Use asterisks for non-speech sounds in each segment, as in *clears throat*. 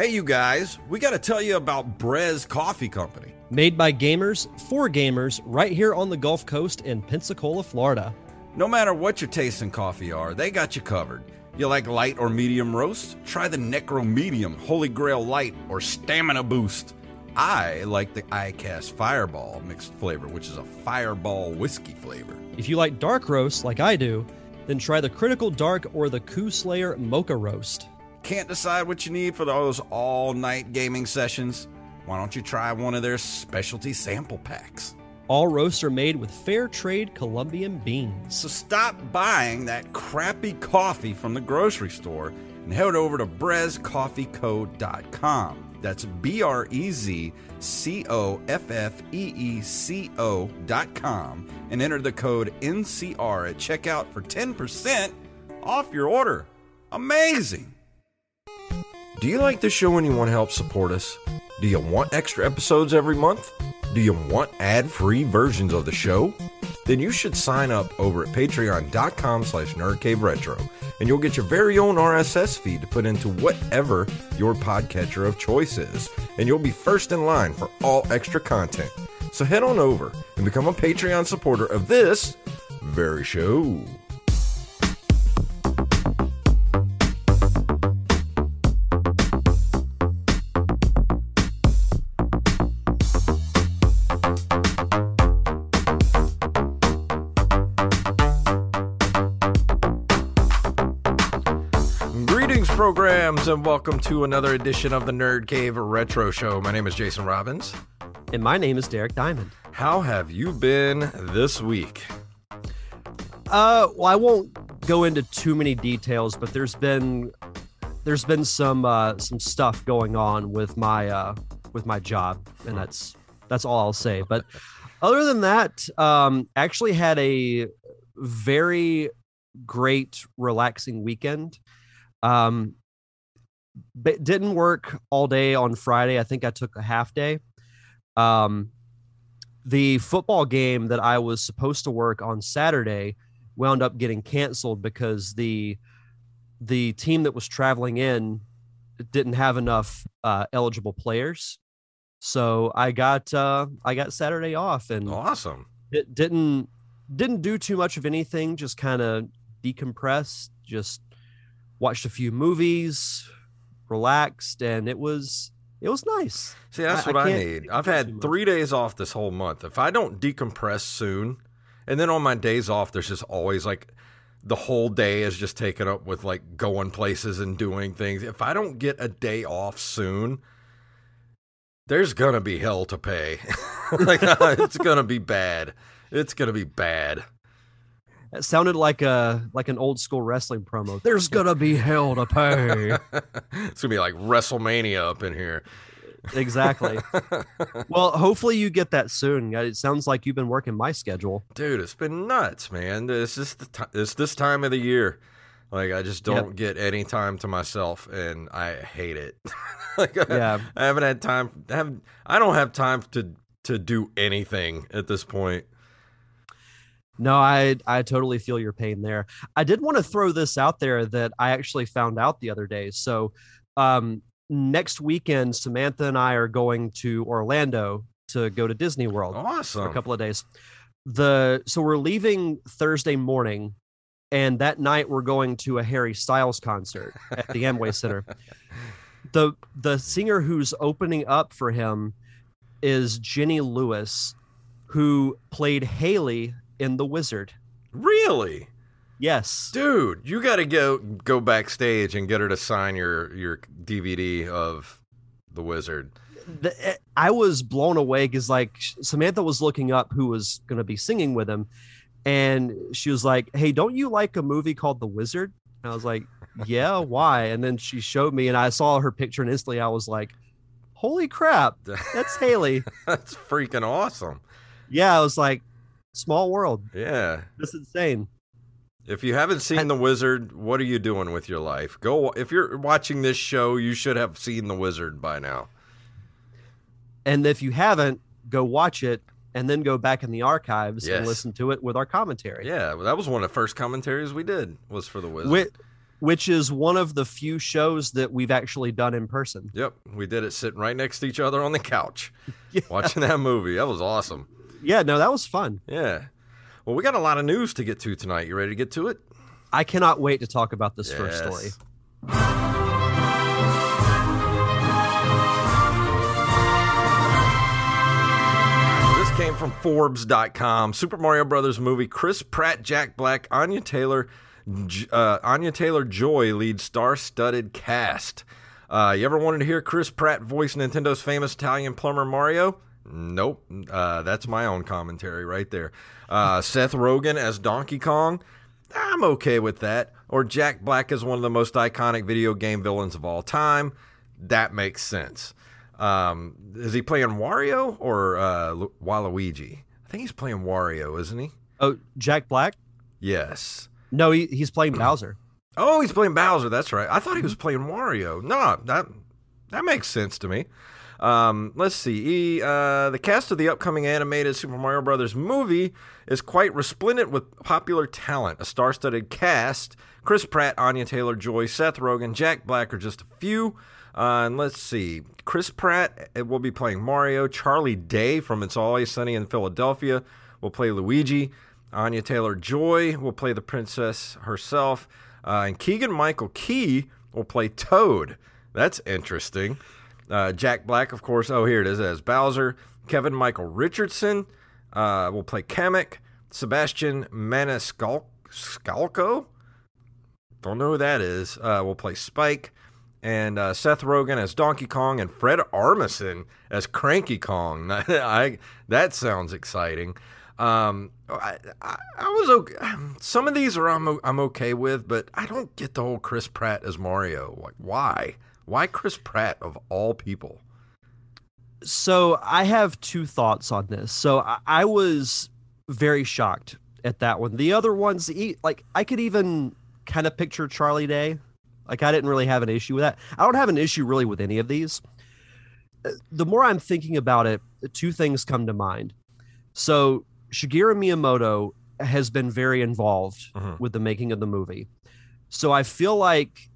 Hey, you guys, we got to tell you about Brez Coffee Company. Made by gamers for gamers right here on the Gulf Coast in Pensacola, Florida. No matter what your taste in coffee are, they got you covered. You like light or medium roast? Try the Necro Medium, Holy Grail Light, or Stamina Boost. I like the ICAST Fireball mixed flavor, which is a fireball whiskey flavor. If you like dark roasts like I do, then try the Critical Dark or the Coup Slayer Mocha Roast. Can't decide what you need for those all night gaming sessions? Why don't you try one of their specialty sample packs? All roasts are made with fair trade Colombian beans. So stop buying that crappy coffee from the grocery store and head over to brezcoffeeco.com. That's B R E Z C O F F E E C O dot com and enter the code NCR at checkout for 10% off your order. Amazing! Do you like the show and you want to help support us? Do you want extra episodes every month? Do you want ad-free versions of the show? Then you should sign up over at patreon.com slash nerdcaveretro and you'll get your very own RSS feed to put into whatever your podcatcher of choice is. And you'll be first in line for all extra content. So head on over and become a Patreon supporter of this very show. And welcome to another edition of the Nerd Cave Retro Show. My name is Jason Robbins. And my name is Derek Diamond. How have you been this week? Uh, well, I won't go into too many details, but there's been there's been some uh, some stuff going on with my uh, with my job, and that's that's all I'll say. But other than that, um, actually had a very great relaxing weekend. Um, didn't work all day on Friday. I think I took a half day. Um, the football game that I was supposed to work on Saturday wound up getting canceled because the the team that was traveling in didn't have enough uh, eligible players. So I got uh, I got Saturday off and Awesome. it didn't didn't do too much of anything. Just kind of decompressed. Just watched a few movies, relaxed, and it was it was nice. See, that's I- I what I, can't need. I've had three days off this whole month. If I don't decompress soon, and then on my days off, there's just always like the whole day is just taken up with like going places and doing things. If I don't get a day off soon, there's gonna be hell to pay. *laughs* like *laughs* it's gonna be bad. It's gonna be bad. It sounded like a like an old school wrestling promo. There's *laughs* gonna be hell to pay. *laughs* it's gonna be like WrestleMania up in here. exactly. *laughs* well, hopefully you get that soon. It sounds like you've been working my schedule. Dude, it's been nuts, man. It's just the ti it's this time of the year. Like I just don't get any time to myself, and I hate it. like I, Yeah. I haven't had time. I have I don't have time to to do anything at this point. No, I I totally feel your pain there. I did want to throw this out there that I actually found out the other day. So, um, next weekend, Samantha and I are going to Orlando to go to Disney World for Awesome. a couple of days. The so we're leaving Thursday morning, and that night we're going to a Harry Styles concert at the Amway Center. *laughs* the The singer who's opening up for him is Jenny Lewis, who played Haley in The Wizard. Really, Yes. dude, you got to go go backstage and get her to sign your your DVD of the Wizard. The, eh, I was blown away because like Samantha was looking up who was going to be singing with him, and she was like, "Hey, don't you like a movie called The Wizard?" And I was like, "Yeah, why?" And then she showed me, and I saw her picture, and instantly I was like, "Holy crap, that's Haley!" *laughs* That's freaking awesome. yeah, I was like, "Small world. Yeah. That's insane." If you haven't seen The Wizard, what are you doing with your life? Go if you're watching this show, you should have seen The Wizard by now. And if you haven't, go watch it, and then go back in the archives Yes. and listen to it with our commentary. Yeah, well, that was one of the first commentaries we did was for The Wizard. Which, which is one of the few shows that we've actually done in person. Yep, we did it sitting right next to each other on the couch, *laughs* watching that movie. That was awesome. Yeah, no, that was fun. Yeah. Well, we got a lot of news to get to tonight. You ready to get to it? I cannot wait to talk about this first story. This came from Forbes.com. Super Mario Brothers movie. Chris Pratt, Jack Black, Anya Taylor, uh, Anya Taylor Joy lead star-studded cast. Uh, you ever wanted to hear Chris Pratt voice Nintendo's famous Italian plumber Mario? Nope. Uh, that's my own commentary right there. Uh, Seth Rogen as Donkey Kong. I'm okay with that. Or Jack Black as one of the most iconic video game villains of all time. That makes sense. Um, is he playing Wario or uh, Lu- Waluigi? I think he's playing Wario, isn't he? Oh, Jack Black? Yes. No, he, he's playing Bowser. *clears throat* Oh, he's playing Bowser. That's right. I thought he was playing Wario. No, that that makes sense to me. Um, let's see. Uh, the cast of the upcoming animated Super Mario Brothers movie is quite resplendent with popular talent. A star-studded cast: Chris Pratt, Anya Taylor-Joy, Seth Rogen, Jack Black are just a few. Uh, and let's see. Chris Pratt uh, will be playing Mario. Charlie Day from It's Always Sunny in Philadelphia will play Luigi. Anya Taylor Joy will play the princess herself. Uh, and Keegan Michael Key will play Toad. That's interesting. Uh, Jack Black, of course. Oh, here it is as Bowser. Kevin Michael Richardson uh, will play Kamek. Sebastian Maniscalco. Don't know who that is. Uh, will play Spike. And uh, Seth Rogen as Donkey Kong and Fred Armisen as Cranky Kong. *laughs* I, that sounds exciting. Um, I, I, I was okay. Some of these are I'm, I'm okay with, but I don't get the whole Chris Pratt as Mario. Like, why? Why Chris Pratt of all people? So I have two thoughts on this. So I, I was very shocked at that one. The other ones, like I could even kind of picture Charlie Day. Like I didn't really have an issue with that. I don't have an issue really with any of these. Uh, The more I'm thinking about it, two things come to mind. So Shigeru Miyamoto has been very involved Mhm. with the making of the movie. So I feel like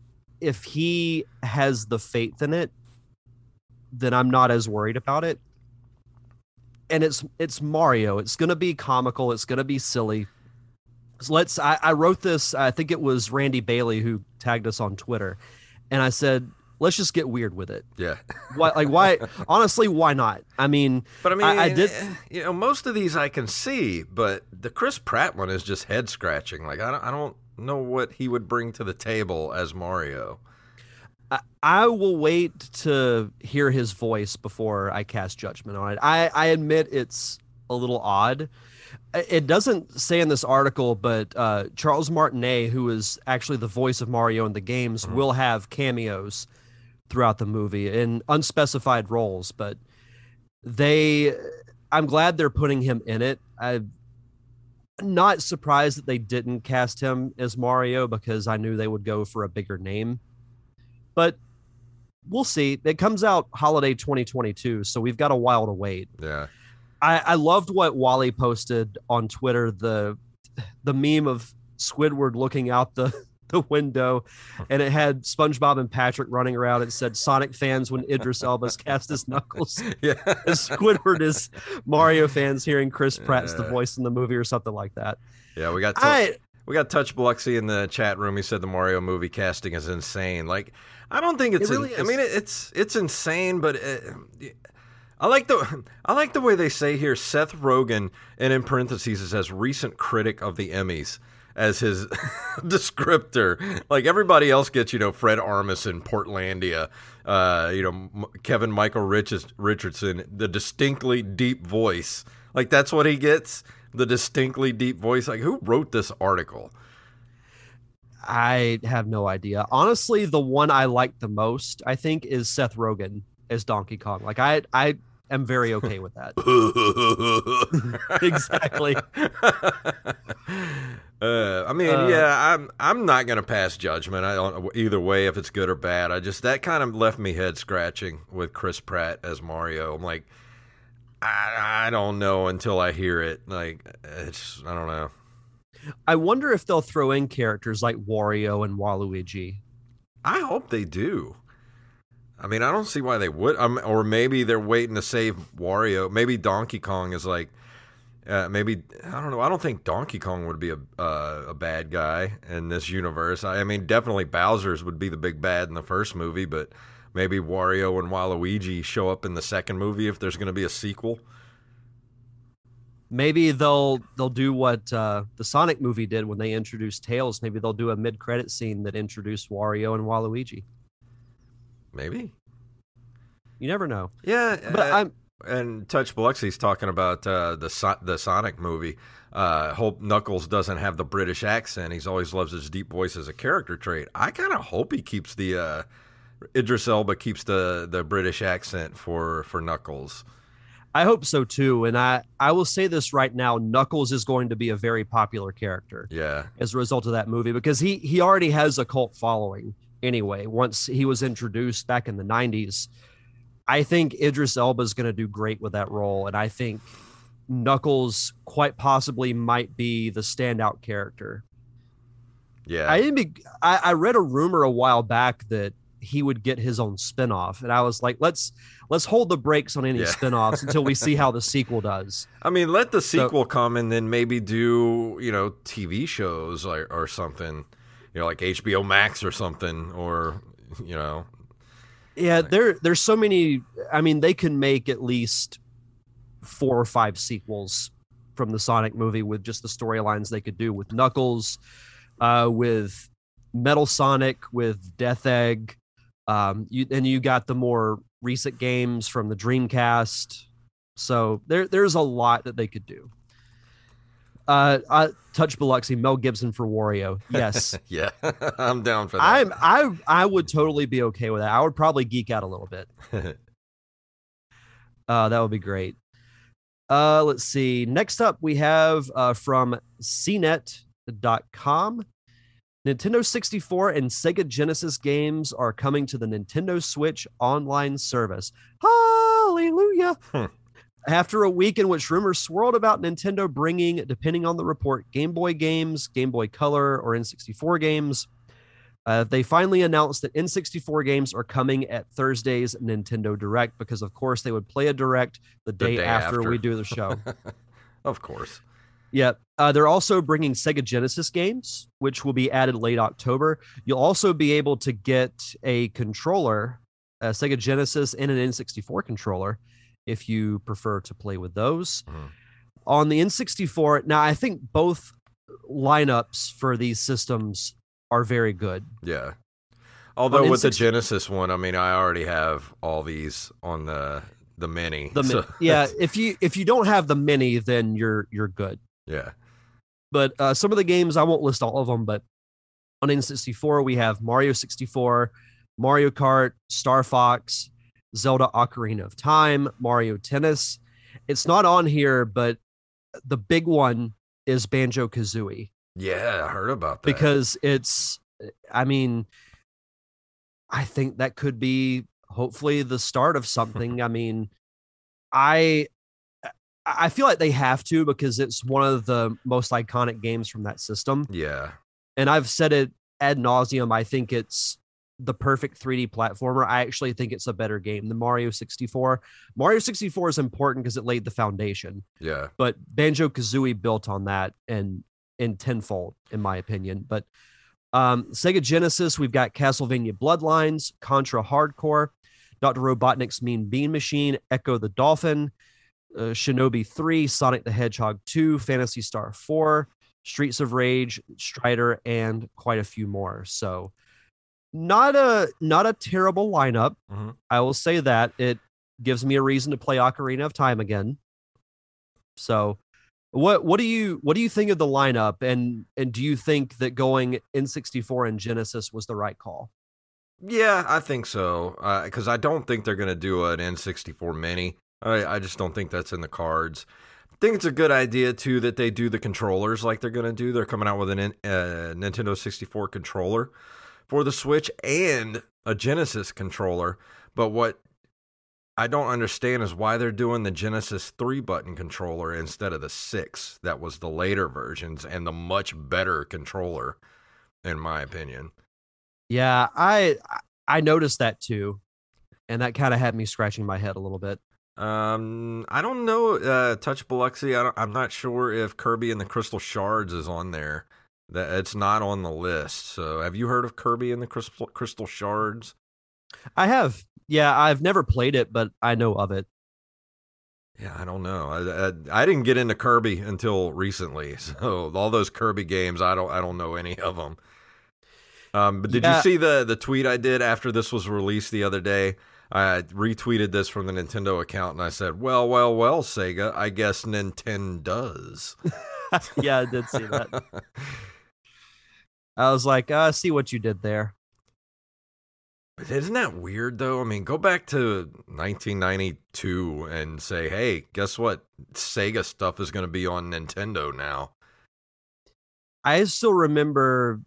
if he has the faith in it, then I'm not as worried about it. And it's it's Mario. It's gonna be comical. It's gonna be silly. So let's. I, I wrote this. I think it was Randy Bailey who tagged us on Twitter, and I said, let's just get weird with it. Yeah. *laughs* Why? Like why? honestly, why not? I mean, But I mean, I, I did. eh, You know, most of these I can see, but the Chris Pratt one is just head scratching. Like I don't, I don't know what he would bring to the table as Mario. I, I will wait to hear his voice before I cast judgment on it. I, I admit it's a little odd. It doesn't say in this article, but uh, Charles Martinet, who is actually the voice of Mario in the games, will have cameos throughout the movie in unspecified roles. But they, I'm glad they're putting him in it. I, not surprised that they didn't cast him as Mario because I knew they would go for a bigger name. But we'll see. It comes out holiday 2022, so we've got a while to wait. Yeah. I, I loved what Wally posted on Twitter the the meme of Squidward looking out the the window and it had SpongeBob and Patrick running around. It said Sonic fans when Idris Elba's cast his Knuckles. *laughs* Yeah. And Squidward is Mario fans hearing Chris Pratt's the voice in the movie or something like that. Yeah, we got I we got Touch Biloxi in the chat room. He said the Mario movie casting is insane. Like, I don't think it's. It really in- I mean, it, it's it's insane, but uh I like the I like the way they say here. Seth Rogen, and in parentheses, it says recent critic of the Emmys as his *laughs* descriptor. Like everybody else gets, you know, Fred Armisen, Portlandia, uh, you know, M- Kevin Michael Richards, Richardson, the distinctly deep voice. Like that's what he gets. The distinctly deep voice. Like who wrote this article? I have no idea. Honestly, the one I like the most, I think, is Seth Rogen as Donkey Kong. Like I I am very okay with that. *laughs* exactly. *laughs* Uh, I mean, Uh, yeah, I'm I'm not gonna pass judgment. I don't either way if it's good or bad. I just that kind of left me head scratching with Chris Pratt as Mario. I'm like, I, I don't know until I hear it. Like, it's I don't know. I wonder if they'll throw in characters like Wario and Waluigi. I hope they do. I mean, I don't see why they would. Um, or maybe they're waiting to save Wario. Maybe Donkey Kong is like, uh, maybe I don't know. I don't think Donkey Kong would be a uh, a bad guy in this universe. I, I mean, definitely Bowser's would be the big bad in the first movie, but maybe Wario and Waluigi show up in the second movie if there's going to be a sequel. Maybe they'll they'll do what uh, the Sonic movie did when they introduced Tails. Maybe they'll do a mid credit scene that introduced Wario and Waluigi. Maybe. You never know. Yeah, But uh, I'm and Touch Biloxi's talking about uh, the so- the Sonic movie. Uh, hope Knuckles doesn't have the British accent. He's always loves his deep voice as a character trait. I kind of hope he keeps the uh, Idris Elba keeps the the British accent for for Knuckles. I hope so too. And I I will say this right now: Knuckles is going to be a very popular character Yeah, as a result of that movie because he he already has a cult following anyway. Once he was introduced back in the '90s, I think Idris Elba is going to do great with that role, and I think Knuckles quite possibly might be the standout character. yeah. I didn't be, I, I read a rumor a while back that he would get his own spinoff, and I was like, let's let's hold the brakes on any Yeah. spinoffs until we see how the *laughs* sequel does. I mean, let the So- sequel come and then maybe do you know TV shows or, or something. You know, like HBO Max or something, or you know, Yeah, there there's so many. I mean, they can make at least four or five sequels from the Sonic movie with just the storylines they could do with Knuckles, uh, with Metal Sonic, with Death Egg. Um, you and you got the more recent games from the Dreamcast. So there there's a lot that they could do. Uh, uh Touch Biloxi, Mel Gibson for Wario. Yes. *laughs* yeah, *laughs* I'm down for that. I'm I I would totally be okay with that. I would probably geek out a little bit. *laughs* Uh, that would be great. Uh, let's see. Next up, we have uh, from CNET.com. Nintendo 64 and Sega Genesis games are coming to the Nintendo Switch online service. Hallelujah. After a week in which rumors swirled about Nintendo bringing, depending on the report, Game Boy games, Game Boy Color, or N64 games, uh, they finally announced that N64 games are coming at Thursday's Nintendo Direct because, of course, they would play a Direct the day, day after, after. we do the show. *laughs* of course. yeah. Uh, they're also bringing Sega Genesis games, which will be added late October. You'll also be able to get a controller, a Sega Genesis, and an N64 controller if you prefer to play with those. Mhm. On the N64, now I think both lineups for these systems are very good. Yeah. Although On with the N64 Genesis one, I mean, I already have all these on the the mini. The so- *laughs* yeah, if you if you don't have the mini, then you're you're good. yeah. But uh, some of the games I won't list all of them, but on N64 we have Mario 64, Mario Kart, Star Fox, Zelda Ocarina of Time, Mario Tennis. It's not on here, but the big one is Banjo Kazooie Yeah, I heard about that. because it's I mean I think that could be hopefully the start of something. *laughs* I mean, I I feel like they have to because it's one of the most iconic games from that system. yeah, And I've said it ad nauseum. I think it's the perfect 3D platformer. I actually think it's a better game than Mario 64. Mario 64 is important because it laid the foundation, yeah. but Banjo Kazooie built on that and in tenfold, in my opinion. But um, Sega Genesis, we've got Castlevania Bloodlines, Contra Hard Corps, Dr. Robotnik's Mean Bean Machine, Ecco the Dolphin, uh, Shinobi 3, Sonic the Hedgehog 2, Phantasy Star 4, Streets of Rage, Strider, and quite a few more. So not a not a terrible lineup. Mhm. I will say that it gives me a reason to play Ocarina of Time again. So what what do you what do you think of the lineup and and do you think that going N64 and Genesis was the right call? Yeah, I think so. Because I don't think they're going to do an N64 Mini. I, I just don't think that's in the cards. I think it's a good idea too that they do the controllers like they're going to do. They're coming out with an uh, Nintendo 64 controller for the Switch and a Genesis controller. But what I don't understand is why they're doing the Genesis 3 button controller instead of the 6 that was the later versions and the much better controller in my opinion. Yeah, I I noticed that too. And that kind of had me scratching my head a little bit. Um, I don't know. Uh, Touch Biloxi. I don't, I'm not sure if Kirby and the Crystal Shards is on there. That it's not on the list. So, have you heard of Kirby and the Crystal Crystal Shards? I have. Yeah, I've never played it, but I know of it. Yeah, I don't know. I, I, I didn't get into Kirby until recently. *laughs* So all those Kirby games, I don't I don't know any of them. Um, but did Yeah. you see the the tweet I did after this was released the other day? I retweeted this from the Nintendo account and I said, "Well, well, well, Sega, I guess Nintendo does." *laughs* yeah, I did see that. *laughs* I was like, uh, see what you did there. But isn't that weird though? I mean, go back to 1992 and say, "Hey, guess what? Sega stuff is going to be on Nintendo now." I still remember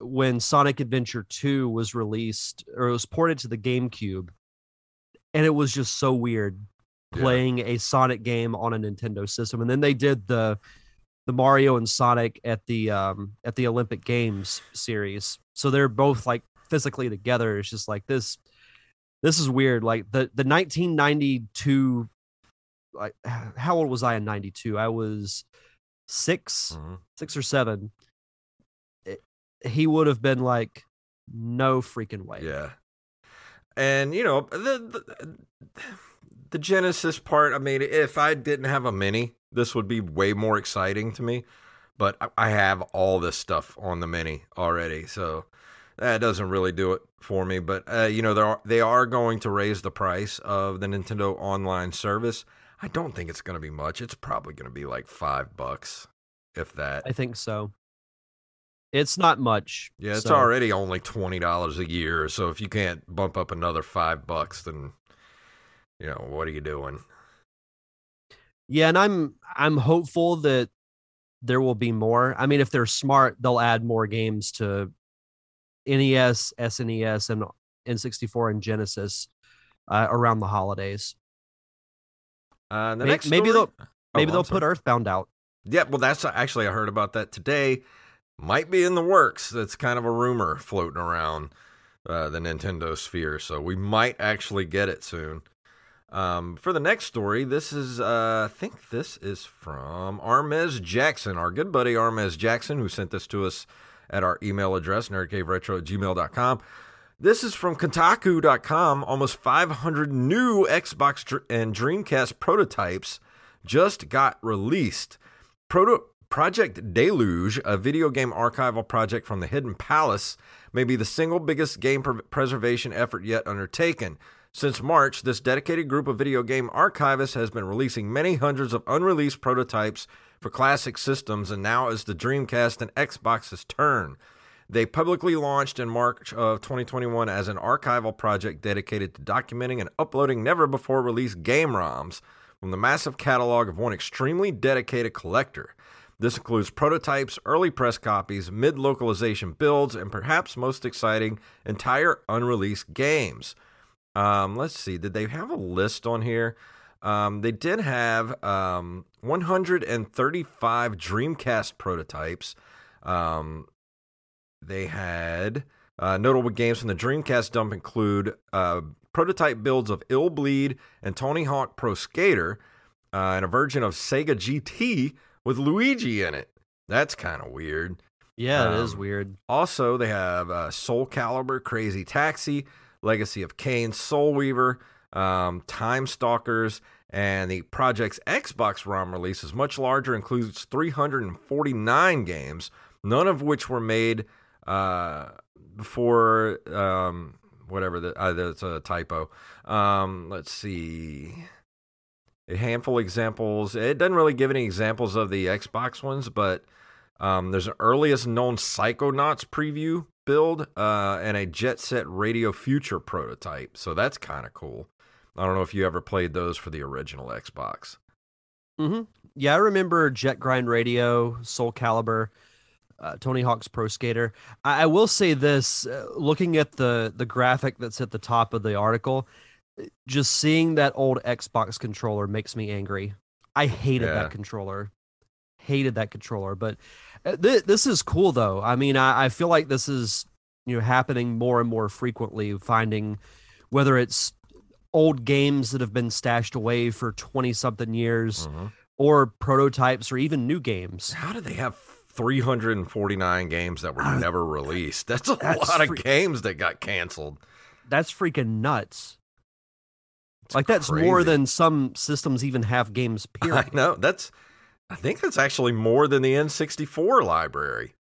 when Sonic Adventure 2 was released or it was ported to the GameCube, and it was just so weird Yeah. playing a Sonic game on a Nintendo system. And then they did the the Mario and Sonic at the um at the Olympic Games series. So they're both like physically together. It's just like this this is weird. Like the the 1992 like how old was I in 92? I was 6 Mhm. six or seven, it- he would have been like, no freaking way. Yeah. And you know the, the the Genesis part. I mean, if I didn't have a mini, this would be way more exciting to me. But I- have all this stuff on the mini already, so that doesn't really do it for me. But uh, you know, they are they are going to raise the price of the Nintendo Online service. I don't think it's going to be much. It's probably going to be like five bucks, if that. I think so. It's not much. Yeah, it's so- already only twenty dollars a year. So if you can't bump up another five bucks, then you know what are you doing? Yeah, and I'm I'm hopeful that there will be more. I mean, if they're smart, they'll add more games to NES, SNES, and N64 and Genesis uh, around the holidays. Uh, the May- next maybe they'll Oh, maybe I'm they'll put Earthbound out. Yeah, well, that's actually I heard about that today. Might be in the works. That's kind of a rumor floating around uh, the Nintendo sphere. So we might actually get it soon. Um, for the next story, this is uh, I think this is from Armez Jackson, our good buddy Armez Jackson, who sent this to us at our email address, nerdcaveretro at gmail.com. This is from Kotaku.com. Almost 500 new Xbox and Dreamcast prototypes just got released. Proto- Project Deluge, a video game archival project from the Hidden Palace, may be the single biggest game pre- preservation effort yet undertaken. Since March, this dedicated group of video game archivists has been releasing many hundreds of unreleased prototypes for classic systems, and now is the Dreamcast and Xbox's turn. They publicly launched in March of 2021 as an archival project dedicated to documenting and uploading never before released game ROMs from the massive catalog of one extremely dedicated collector. This includes prototypes, early press copies, mid localization builds, and perhaps most exciting, entire unreleased games. Um, let's see, did they have a list on here? Um, they did have um, 135 Dreamcast prototypes. Um, they had uh, notable games from the Dreamcast dump include uh, prototype builds of Illbleed and Tony Hawk Pro Skater, uh, and a version of Sega GT with Luigi in it. That's kind of weird. Yeah, it is Um, weird. Also, they have uh, Soul Calibur, Crazy Taxi, Legacy of Kain, Soul Reaver, um, Time Stalkers, and the project's Xbox ROM release is much larger, includes 349 games, none of which were made uh, before um, whatever. The, uh, that's a typo. Um, let's see. A handful of examples. It doesn't really give any examples of the Xbox ones, but um, there's an earliest known Psychonauts preview build uh, and a Jet Set Radio Future prototype. So that's kind of cool. I don't know if you ever played those for the original Xbox. hmm Yeah, I remember Jet Grind Radio, Soul Calibur, uh, Tony Hawk's Pro Skater. I, I will say this: uh, looking at the the graphic that's at the top of the article, just seeing that old Xbox controller makes me angry. I hated Yeah. that controller, hated that controller. But th- this is cool, though. I mean, I, I feel like this is you know happening more and more frequently. Finding whether it's old games that have been stashed away for 20 something years Mm-hmm. or prototypes or even new games. How do they have 349 games that were never released? That's a That's lot of games that got canceled. That's freaking nuts. It's like that's more than some systems even have games *laughs* I period. know. That's I think that's actually more than the N64 library.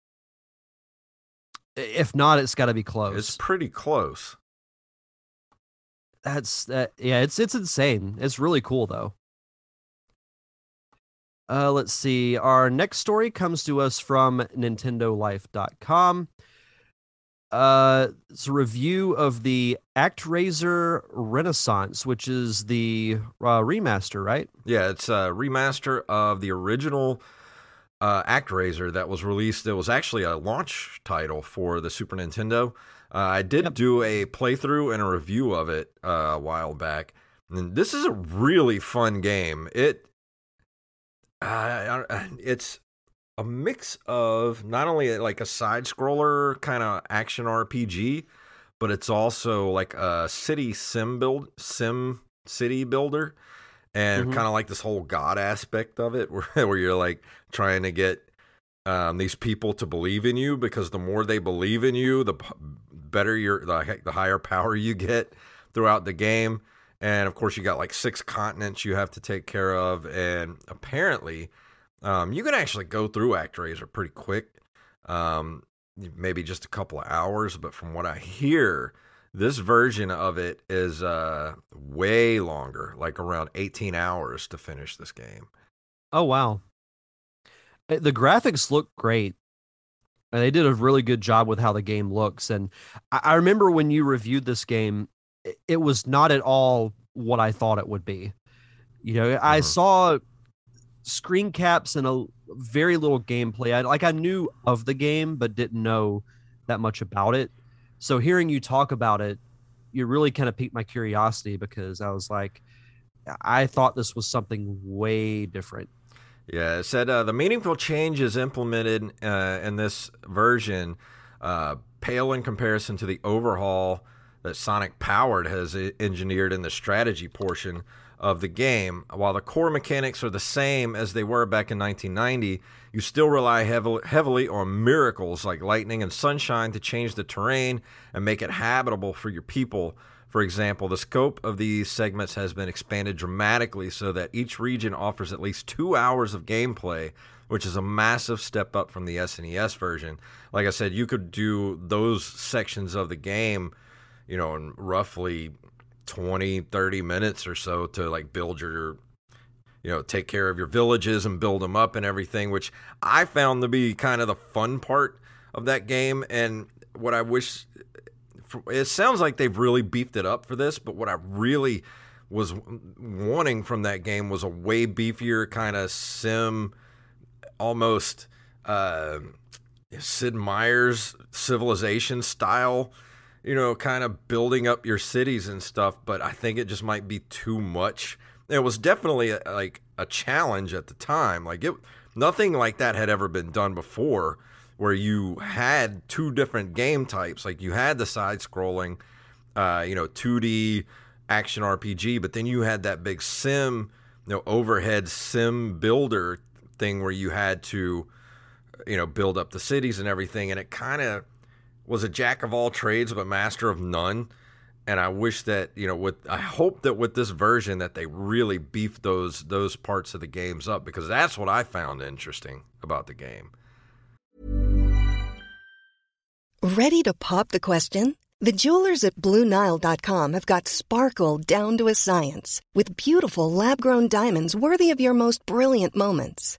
if not it's got to be close. It's pretty close. That's that yeah, it's it's insane. It's really cool though. Uh let's see. Our next story comes to us from nintendolife.com. Uh it's a review of the ActRaiser Renaissance, which is the uh, remaster, right? Yeah, it's a remaster of the original uh, ActRaiser that was released. It was actually a launch title for the Super Nintendo. Uh, I did Yep. do a playthrough and a review of it uh, a while back. And this is a really fun game. It uh, it's a mix of not only like a side scroller kind of action RPG, but it's also like a city sim build sim city builder and Mhm. kind of like this whole god aspect of it *laughs* where, where you're like trying to get um, these people to believe in you because the more they believe in you the better your the, the higher *laughs* power you get throughout the game and of course you got like six continents you have to take care of and apparently um, you can actually go through ActRaiser pretty quick um, maybe just a couple of hours but from what i hear this version of it is uh, way longer like around 18 hours to finish this game Oh wow. Uh, The graphics look great. And they did a really good job with how the game looks. And I, I remember when you reviewed this game, it was not at all what I thought it would be. You know, I Mhm. saw screen caps and a very little gameplay. I like I knew of the game, but didn't know that much about it. So hearing you talk about it, you really kind of piqued my curiosity because I was like, I thought this was something way different. Yeah, it said uh, the meaningful changes implemented uh, in this version uh, pale in comparison to the overhaul that Sonic Powered has engineered in the strategy portion of the game. While the core mechanics are the same as they were back in 1990, you still rely heavily, on miracles like lightning and sunshine to change the terrain and make it habitable for your people. For example, the scope of these segments has been expanded dramatically so that each region offers at least two hours of gameplay, which is a massive step up from the SNES version. Like I said, you could do those sections of the game, you know, in roughly 20, 30 minutes or so to like build your, you know, take care of your villages and build them up and everything, which I found to be kind of the fun part of that game. And what I wish it sounds like they've really beefed it up for this, but what I really was wanting from that game was a way beefier kind of sim almost uh, Sid Meier's civilization style, you know, kind of building up your cities and stuff. But I think it just might be too much. It was definitely a, like a challenge at the time. Like it, nothing like that had ever been done before, where you had two different game types. Like you had the side scrolling, uh, you know, 2D action RPG, but then you had that big sim, you know, overhead sim builder thing where you had to, you know, build up the cities and everything. And it kind of was a jack of all trades, but master of none. And I wish that, you know, with I hope that with this version that they really beef those those parts of the games up because that's what I found interesting about the game. Ready to pop the question? The jewelers at BlueNile.com have got sparkle down to a science with beautiful lab grown diamonds worthy of your most brilliant moments.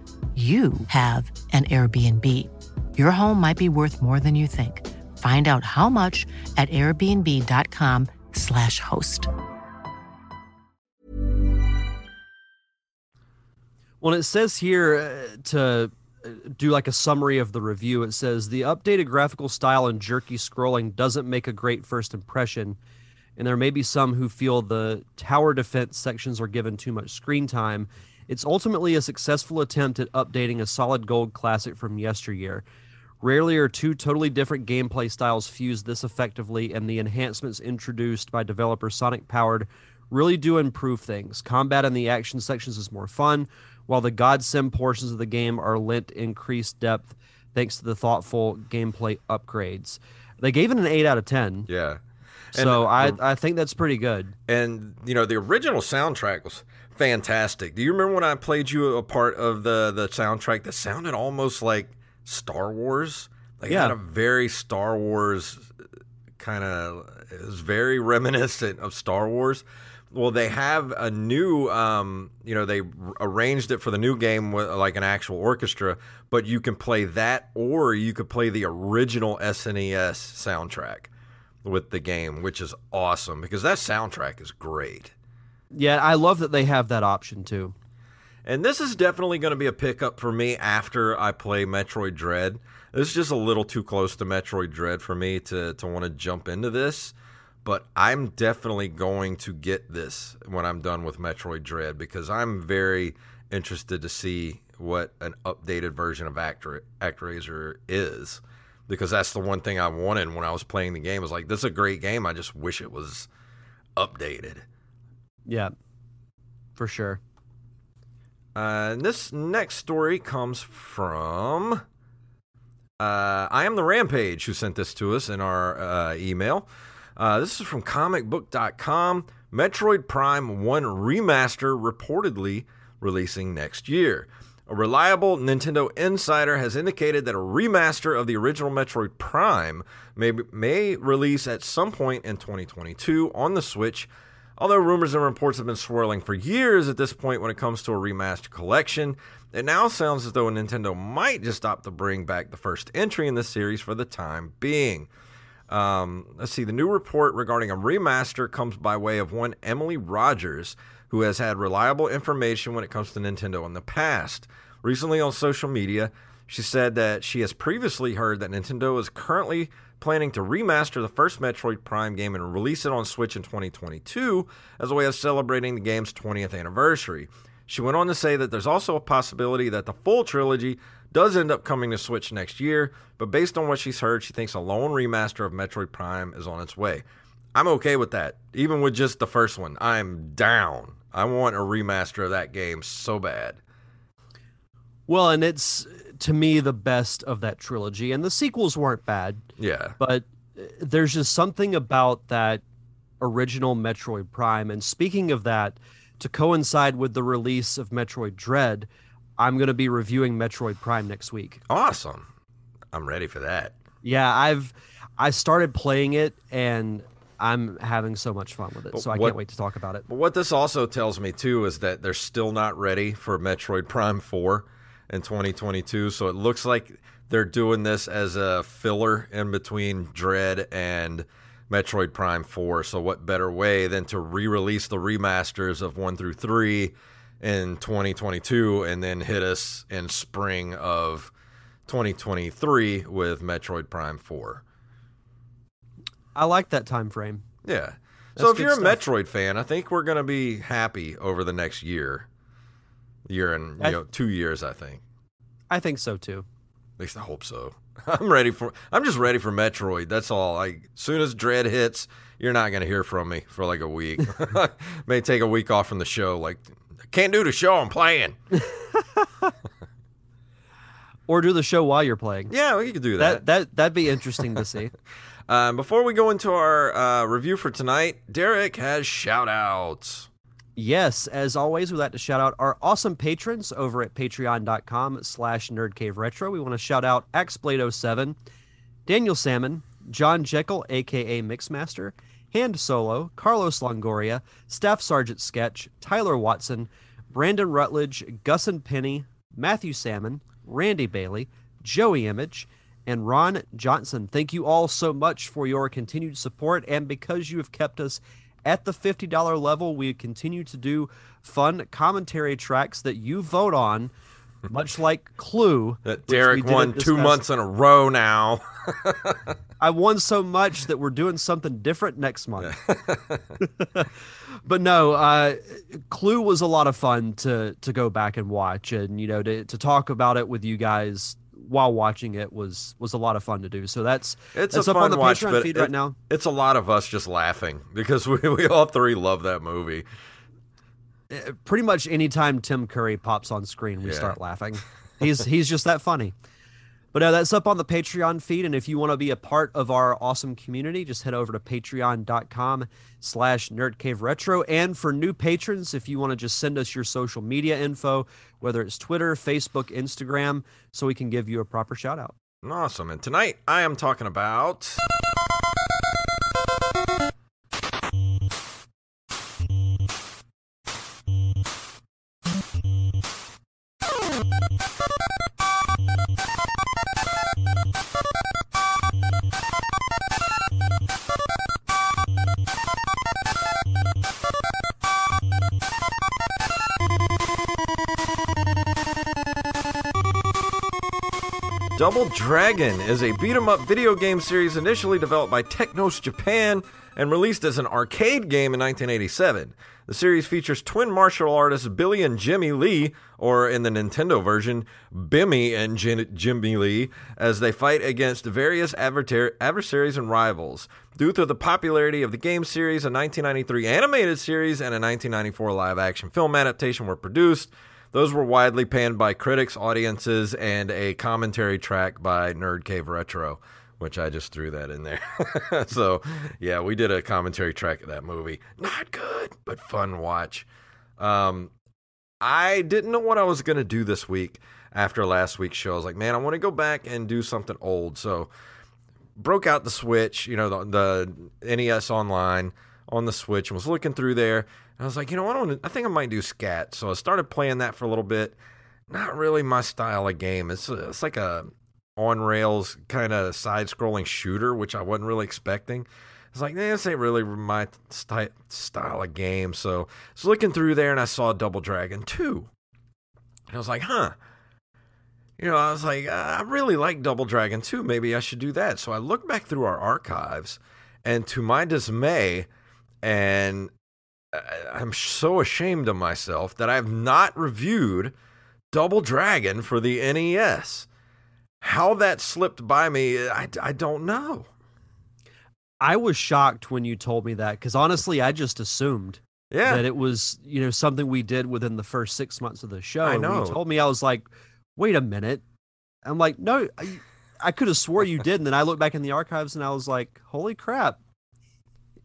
you have an Airbnb. Your home might be worth more than you think. Find out how much at airbnb.com/slash host. Well, it says here uh, to uh, do like a summary of the review. It says the updated graphical style and jerky scrolling doesn't make a great first impression, and there may be some who feel the tower defense sections are given too much screen time. It's ultimately a successful attempt at updating a solid gold classic from yesteryear. Rarely are two totally different gameplay styles fused this effectively, and the enhancements introduced by developer Sonic Powered really do improve things. Combat in the action sections is more fun, while the God Sim portions of the game are lent increased depth thanks to the thoughtful gameplay upgrades. They gave it an 8 out of 10. Yeah. So I, I think that's pretty good. And, you know, the original soundtrack was fantastic. Do you remember when I played you a part of the, the soundtrack that sounded almost like Star Wars? Like, Yeah. it had a very Star Wars kind of, it was very reminiscent of Star Wars. Well, they have a new, um, you know, they arranged it for the new game with like an actual orchestra, but you can play that or you could play the original SNES soundtrack with the game, which is awesome because that soundtrack is great. Yeah, I love that they have that option too. And this is definitely going to be a pickup for me after I play Metroid Dread. This is just a little too close to Metroid Dread for me to, to want to jump into this. But I'm definitely going to get this when I'm done with Metroid Dread because I'm very interested to see what an updated version of Actor, ActRaiser is. Because that's the one thing I wanted when I was playing the game. I was like, this is a great game. I just wish it was updated. Yeah, for sure. Uh, this next story comes from uh, I am the Rampage who sent this to us in our uh, email. Uh, this is from comicbook.com. Metroid Prime 1 remaster reportedly releasing next year. A reliable Nintendo insider has indicated that a remaster of the original Metroid Prime may, may release at some point in 2022 on the Switch, Although rumors and reports have been swirling for years at this point when it comes to a remastered collection, it now sounds as though Nintendo might just opt to bring back the first entry in the series for the time being. Um, let's see, the new report regarding a remaster comes by way of one Emily Rogers, who has had reliable information when it comes to Nintendo in the past. Recently on social media, she said that she has previously heard that Nintendo is currently planning to remaster the first Metroid Prime game and release it on Switch in 2022 as a way of celebrating the game's 20th anniversary. She went on to say that there's also a possibility that the full trilogy does end up coming to Switch next year, but based on what she's heard, she thinks a lone remaster of Metroid Prime is on its way. I'm okay with that. Even with just the first one, I'm down I want a remaster of that game so bad. Well, and it's to me the best of that trilogy, and the sequels weren't bad. Yeah. But uh, there's just something about that original Metroid Prime. And speaking of that, to coincide with the release of Metroid Dread, I'm going to be reviewing Metroid Prime next week. Awesome. I'm ready for that. Yeah, I've I started playing it and I'm having so much fun with it. But So I what- can't wait to talk about it. But what this also tells me too is that they're still not ready for Metroid Prime 4 in 2022. So it looks like they're doing this as a filler in between Dread and Metroid Prime 4. So what better way than to re-release the remasters of 1 through 3 in 2022 and then hit us in spring of 2023 with Metroid Prime 4. I like that time frame. Yeah. That's so if you're a stuff. Metroid fan, I think we're going to be happy over the next year, year and you I- know two years. I think. I think so too. At least I hope so. *laughs* I'm ready for. I'm just ready for Metroid. That's all. Like, soon as Dread hits, you're not going to hear from me for like a week. *laughs* May take a week off from the show. Like, can't do the show. I'm playing. *laughs* Or do the show while you're playing. Yeah, we could do that. That that that'd be interesting to see. Um, before we go into our uh, review for tonight, Derek has shout outs. Yes, as always, we'd like to shout out our awesome patrons over at patreon.com slash nerdcaveretro. We want to shout out Axblade07, Daniel Salmon, John Jekyll, aka Mixmaster, Hand Solo, Carlos Longoria, Staff Sergeant Sketch, Tyler Watson, Brandon Rutledge, Gus and Penny, Matthew Salmon, Randy Bailey, Joey Image, and Ron Johnson. Thank you all so much for your continued support, and because you have kept us at the $50 level, we continue to do fun commentary tracks that you vote on, *laughs* much like Clue. That Derek won two months in a row now. *laughs* I won so much that we're doing something different next month. *laughs* but no, uh, Clue was a lot of fun to to go back and watch, and you know to to talk about it with you guys while watching it was was a lot of fun to do. So that's It's that's up on the watch, Patreon feed it- right now. It's a lot of us just laughing *laughs* because we, we all three love that movie. Uh, Pretty much anytime Tim Curry pops on screen, we Yeah. start laughing. He's he's just that funny. But uh, that's up on the Patreon feed, and if you want to be a part of our awesome community, just head over to patreon.com slash nerdcaveretro. And for new patrons, if you want to just send us your social media info, whether it's Twitter, Facebook, Instagram, so we can give you a proper shout out. Awesome. And tonight I am talking about. Double Dragon is a beat 'em up video game series initially developed by Technos Japan and released as an arcade game in 1987. The series features twin martial artists Billy and Jimmy Lee, or in the Nintendo version, Bimmy and Jin- Jimmy Lee, as they fight against various advertar- adversaries and rivals. Due to the popularity of the game series, a 1993 animated series and a 1994 live action film adaptation were produced. Those were widely panned by critics, audiences, and a commentary track by Nerd Cave Retro, which I just threw that in there. *laughs* so, yeah, we did a commentary track of that movie. Not good, but fun watch. Um, I didn't know what I was going to do this week after last week's show. I was like, man, I want to go back and do something old. So, broke out the Switch, you know, the, the NES Online on the Switch, and was looking through there. I was like, you know? I, wanna- I think I might do Scat. So I started playing that for a little bit. Not really my style of game. It's it's like a on rails kind of side scrolling shooter, which I wasn't really expecting. It's like, eh, this ain't really my sty- style of game. So I was looking through there and I saw Double Dragon 2. And I was like, huh. You know, I was like, uh, I really like Double Dragon 2. Maybe I should do that. So I looked back through our archives, and to my dismay, and I'm so ashamed of myself that I've not reviewed Double Dragon for the NES. How that slipped by me, I, I don't know. I was shocked when you told me that because honestly, I just assumed Yeah. that it was you know something we did within the first six months of the show. I And when know. you told me I was like, wait a minute. I'm like, no, I, I could have swore you did, and then I looked back in the archives and I was like, holy crap,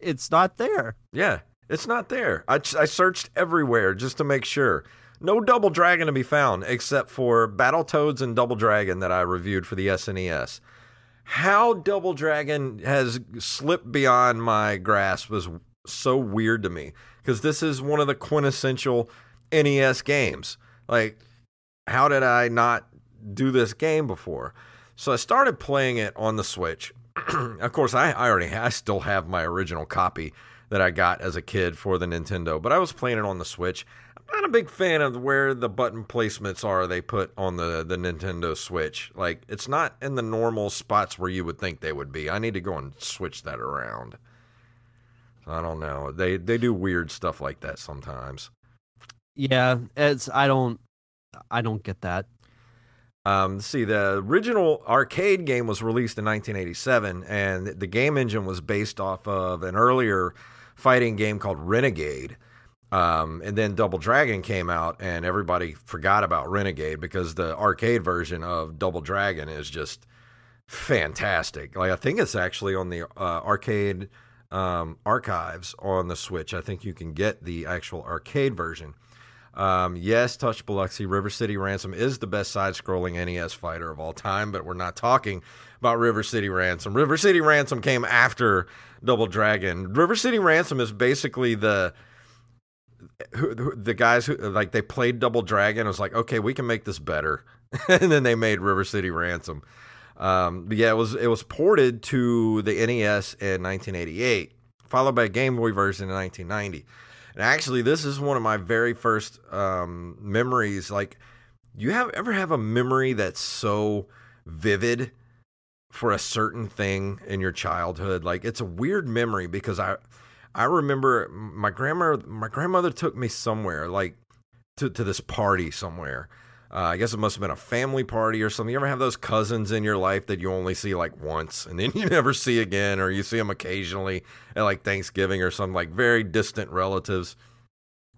it's not there. Yeah, it's not there. I, I searched everywhere just to make sure. No Double Dragon to be found except for Battletoads and Double Dragon that I reviewed for the SNES. How Double Dragon has slipped beyond my grasp was so weird to me because this is one of the quintessential NES games. Like, how did I not do this game before? So I started playing it on the Switch. *clears throat* of course, I, I already I still have my original copy that I got as a kid for the Nintendo, but I was playing it on the Switch. I'm not a big fan of where the button placements are they put on the, the Nintendo Switch. Like, it's not in the normal spots where you would think they would be. I need to go and switch that around. I don't know. They they do weird stuff like that sometimes. Yeah, it's I don't I don't get that. Um, see, the original arcade game was released in 1987, and the game engine was based off of an earlier fighting game called Renegade. Um, and then Double Dragon came out, and everybody forgot about Renegade because the arcade version of Double Dragon is just fantastic. Like I think it's actually on the uh, arcade um, archives on the Switch. I think you can get the actual arcade version. Um, yes, Touch Biloxi, River City Ransom is the best side scrolling NES fighter of all time, but we're not talking about River City Ransom. River City Ransom came after Double Dragon. River City Ransom is basically the who, the guys who like they played Double Dragon. It was like, okay, we can make this better, *laughs* and then they made River City Ransom. Um, but yeah, it was it was ported to the NES in 1988, followed by a Game Boy version in 1990. And actually, this is one of my very first um, memories. Like, you have ever have a memory that's so vivid for a certain thing in your childhood? Like, it's a weird memory because I I remember my grandma my grandmother took me somewhere like to to this party somewhere. Uh, I guess it must have been a family party or something. You ever have those cousins in your life that you only see like once and then *laughs* you never see again, or you see them occasionally at like Thanksgiving or something, like very distant relatives?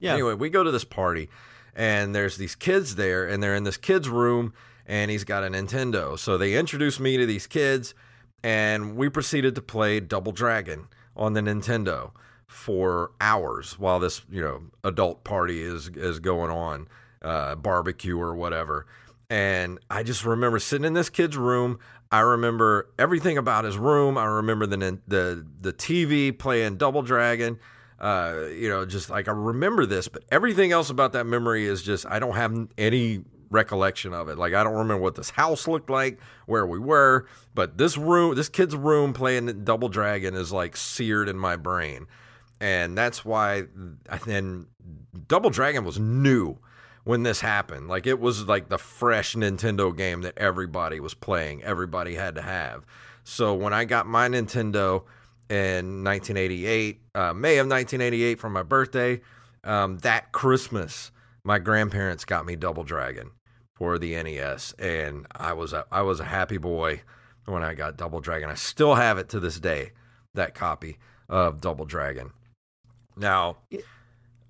Yeah. Anyway, we go to this party and there's these kids there and they're in this kid's room and he's got a Nintendo. So they introduced me to these kids and we proceeded to play Double Dragon on the Nintendo for hours while this, you know, adult party is is going on, uh, barbecue or whatever. And I just remember sitting in this kid's room. I remember everything about his room. I remember the the the TV playing Double Dragon. Uh, you know, just like I remember this, but everything else about that memory is just I don't have any recollection of it. Like I don't remember what this house looked like, where we were, but this room, this kid's room playing Double Dragon is like seared in my brain. And that's why then Double Dragon was new when this happened. Like it was like the fresh Nintendo game that everybody was playing, everybody had to have. So when I got my Nintendo in 1988, uh, May of 1988 for my birthday, um, that Christmas, my grandparents got me Double Dragon for the NES, and I was a, I was a happy boy when I got Double Dragon. I still have it to this day, that copy of Double Dragon. Now,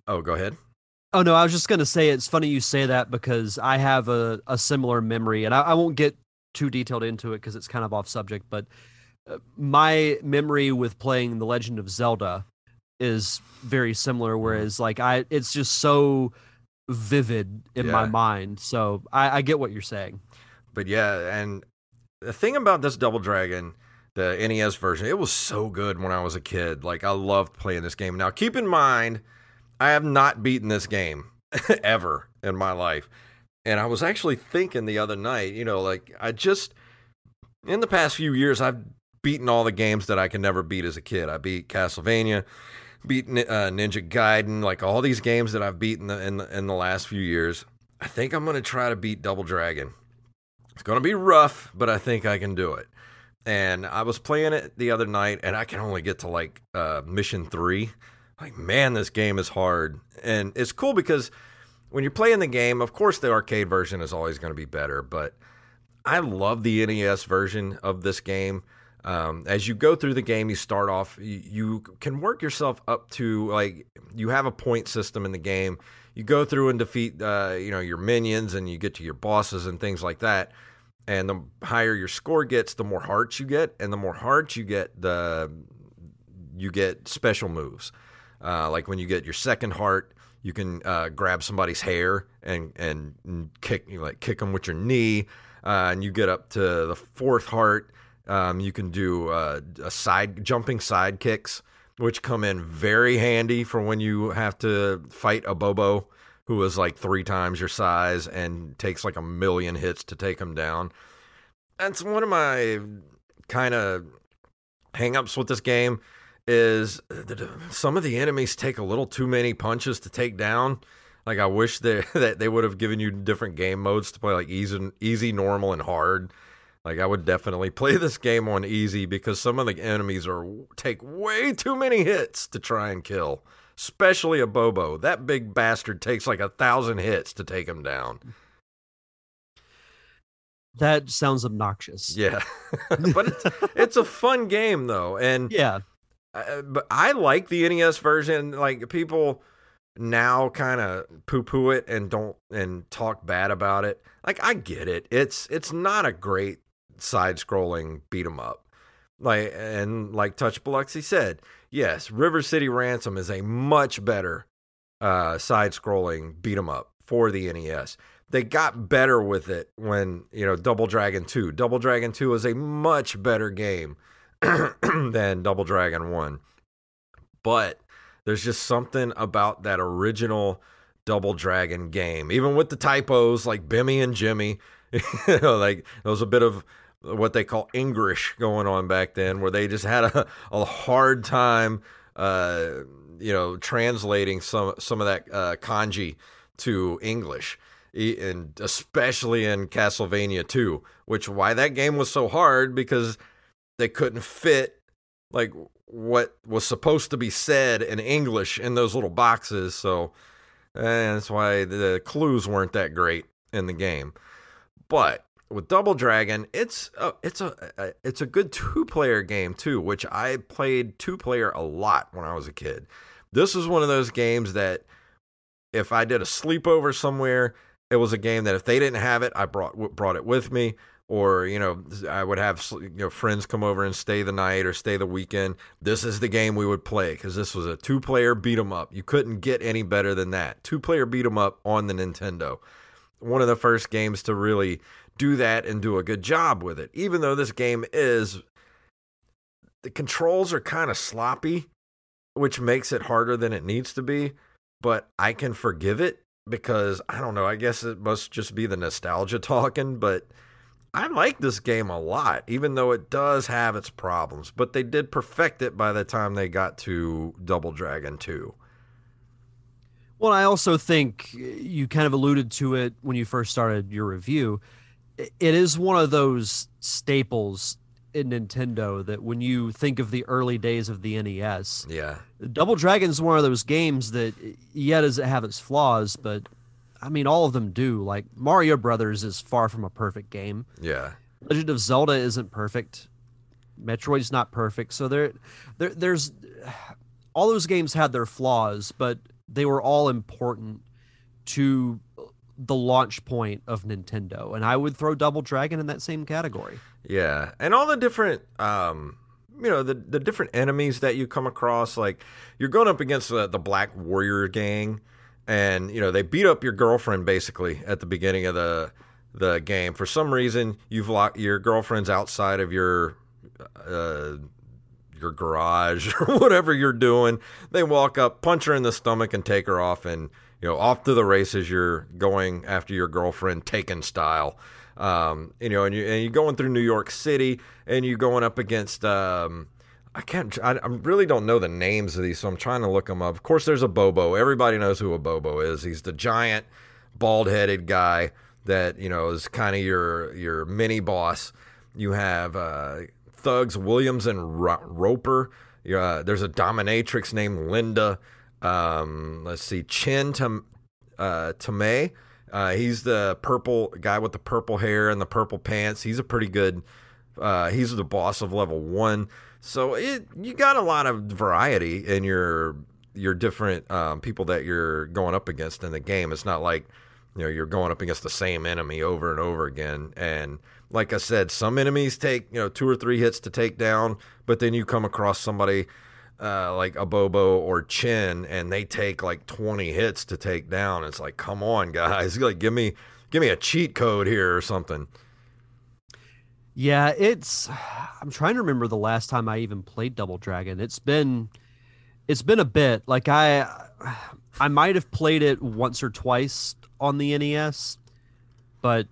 oh, go ahead. Oh no, I was just gonna say it's funny you say that because I have a, a similar memory, and I, I won't get too detailed into it because it's kind of off subject. But uh, my memory with playing The Legend of Zelda is very similar. Whereas, like I, it's just so vivid in my mind. So I, I get what you're saying. But yeah, and the thing about this Double Dragon, the NES version, it was so good when I was a kid. Like I loved playing this game. Now keep in mind, I have not beaten this game *laughs* ever in my life. And I was actually thinking the other night, you know, like I just in the past few years I've beaten all the games that I can never beat as a kid. I beat Castlevania, beat uh, Ninja Gaiden, like all these games that I've beaten in the, in the last few years. I think I'm going to try to beat Double Dragon. It's going to be rough, but I think I can do it. And I was playing it the other night, and I can only get to like uh, mission three. Like, man, this game is hard. And it's cool because when you're playing the game, of course, the arcade version is always going to be better, but I love the NES version of this game. Um, as you go through the game, you start off, you, you can work yourself up to like you have a point system in the game. You go through and defeat, uh, you know, your minions, and you get to your bosses and things like that. And the higher your score gets, the more hearts you get, and the more hearts you get, the you get special moves. Uh, like when you get your second heart, you can uh, grab somebody's hair and and kick you know, like kick them with your knee, uh, and you get up to the fourth heart. Um, you can do uh, a side jumping side kicks, which come in very handy for when you have to fight a Bobo who is like three times your size and takes like a million hits to take him down. That's one of my kind of hangups with this game is uh, that some of the enemies take a little too many punches to take down. Like I wish they, *laughs* that they would have given you different game modes to play, like easy, easy, normal, and hard. Like I would definitely *laughs* play this game on easy because some of the enemies are take way too many hits to try and kill. Especially a Bobo. That big bastard takes like a thousand hits to take him down. That sounds obnoxious. Yeah, *laughs* but it's, it's a fun game though, and yeah, uh, but I like the NES version. Like people now kind of poo poo it and don't and talk bad about it. Like I get it. It's it's not a great side scrolling beat 'em up. Like and like Touch Biloxi said, yes, River City Ransom is a much better uh, side scrolling beat 'em up for the NES. They got better with it when, you know, Double Dragon 2. Double Dragon 2 is a much better game *clears throat* than Double Dragon 1. But there's just something about that original Double Dragon game, even with the typos like Bimmy and Jimmy. *laughs* like there was a bit of what they call Engrish going on back then, where they just had a, a hard time, uh, you know, translating some some of that uh, kanji to English, and especially in Castlevania 2, which why that game was so hard because they couldn't fit like what was supposed to be said in English in those little boxes. So and that's why the clues weren't that great in the game. But with Double Dragon, it's a, it's a, it's a good two player game too, which I played two player a lot when I was a kid. This was one of those games that if I did a sleepover somewhere, it was a game that if they didn't have it, I brought brought it with me or you know I would have you know friends come over and stay the night or stay the weekend. This is the game we would play because this was a two player beat 'em up. You couldn't get any better than that. Two player beat 'em up on the Nintendo. One of the first games to really do that and do a good job with it. Even though this game is the controls are kind of sloppy, which makes it harder than it needs to be, but I can forgive it because I don't know, I guess it must just be the nostalgia *laughs* talking, but I like this game a lot, even though it does have its problems. But they did perfect it by the time they got to Double Dragon 2. Well, I also think eh, you kind of alluded to it when you first started your review. It is one of those staples in Nintendo that when you think of the early days of the NES, yeah, Double Dragon is one of those games that, eh, yet does it have its flaws, but I mean, all of them do. Like Mario Brothers is far from a perfect game. Yeah. Legend of Zelda isn't perfect. Metroid's not perfect. So there, there, there's all those games had their flaws, but they were all important to the launch point of Nintendo. And I would throw Double Dragon in that same category. Yeah, and all the different. um you know the the different enemies that you come across like you're going up against the, the black warrior gang and you know they beat up your girlfriend basically at the beginning of the the game. For some reason, you've locked your girlfriend's outside of your uh, your garage *laughs* or whatever you're doing. They walk up, punch her in the stomach, and take her off, and you know off to the races. You're going after your girlfriend, Taken style. Um, you know, and you and you're going through New York City, and you're going up against. Um, I can't. I, really don't know the names of these, so I'm trying to look them up. Of course, there's a Bobo. Everybody knows who a Bobo is. He's the giant, bald-headed guy that you know is kind of your your mini boss. You have uh, thugs Williams and Ro- Roper. Uh, there's a dominatrix named Linda. Um, let's see, Chin Tam uh, Tamay. Uh, he's the purple guy with the purple hair and the purple pants. He's a pretty good Uh, he's the boss of level one. So it you got a lot of variety in your your different um, people that you're going up against in the game. It's not like you know you're going up against the same enemy over and over again. And like I said, some enemies take you know two or three hits to take down, but then you come across somebody uh, like Bobo or Chin, and they take like 20 hits to take down. It's like, come on, *laughs* guys, like give me give me a cheat code here or something. Yeah, it's. *sighs* I'm trying to remember the last time I even played Double Dragon. It's been, it's been a bit. Like I, *sighs* I might have played it once or twice on the NES, but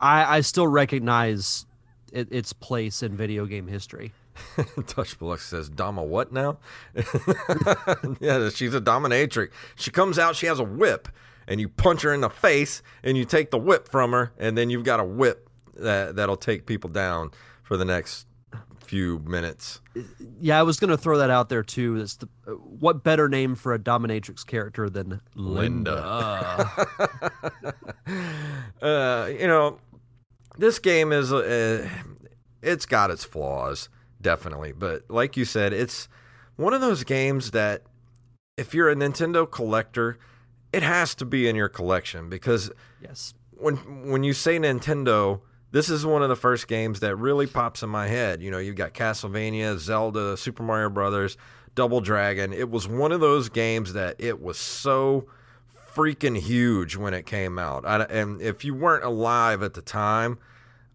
I, I still recognize it, its place in video game history. *laughs* Touch Bullock says, Dama what now? *laughs* yeah, she's a dominatrix. She comes out, she has a whip, and you punch her in the face, and you take the whip from her, and then you've got a whip that that'll take people down for the next few minutes. Yeah, I was going to throw that out there too. The, what better name for a dominatrix character than Linda? Linda. *laughs* uh, you know, this game is uh, it's got its flaws definitely, but like you said, it's one of those games that if you're a Nintendo collector, it has to be in your collection because yes, when when you say Nintendo, this is one of the first games that really pops in my head. You know, you've got Castlevania, Zelda, Super Mario Brothers, Double Dragon. It was one of those games that it was so freaking huge when it came out. I, and if you weren't alive at the time,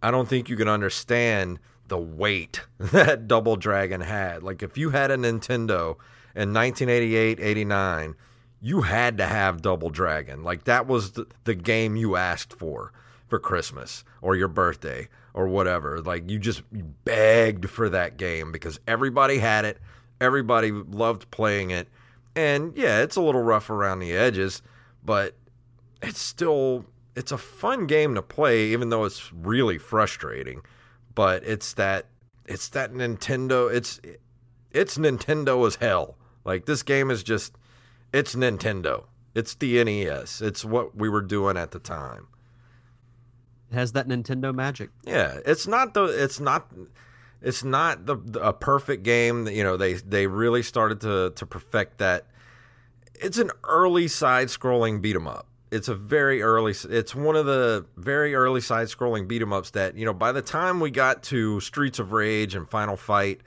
I don't think you can understand the weight *laughs* that Double Dragon had. Like if you had a Nintendo in 1988, 89, you had to have Double Dragon. Like that was the, the game you asked for for Christmas or your birthday or whatever. Like you just begged for that game because everybody had it, everybody loved playing it. And yeah, it's a little rough around the edges, but it's still it's a fun game to play even though it's really frustrating. But it's that it's that Nintendo it's it's Nintendo as hell. Like this game is just it's Nintendo. It's the NES. It's what we were doing at the time has that Nintendo magic. Yeah, it's not the it's not it's not the, the, a perfect game. You know, they they really started to to perfect that. It's an early side scrolling beat 'em up. It's a very early. It's one of the very early side scrolling beat 'em ups that you know. By the time we got to Streets of Rage and Final Fight,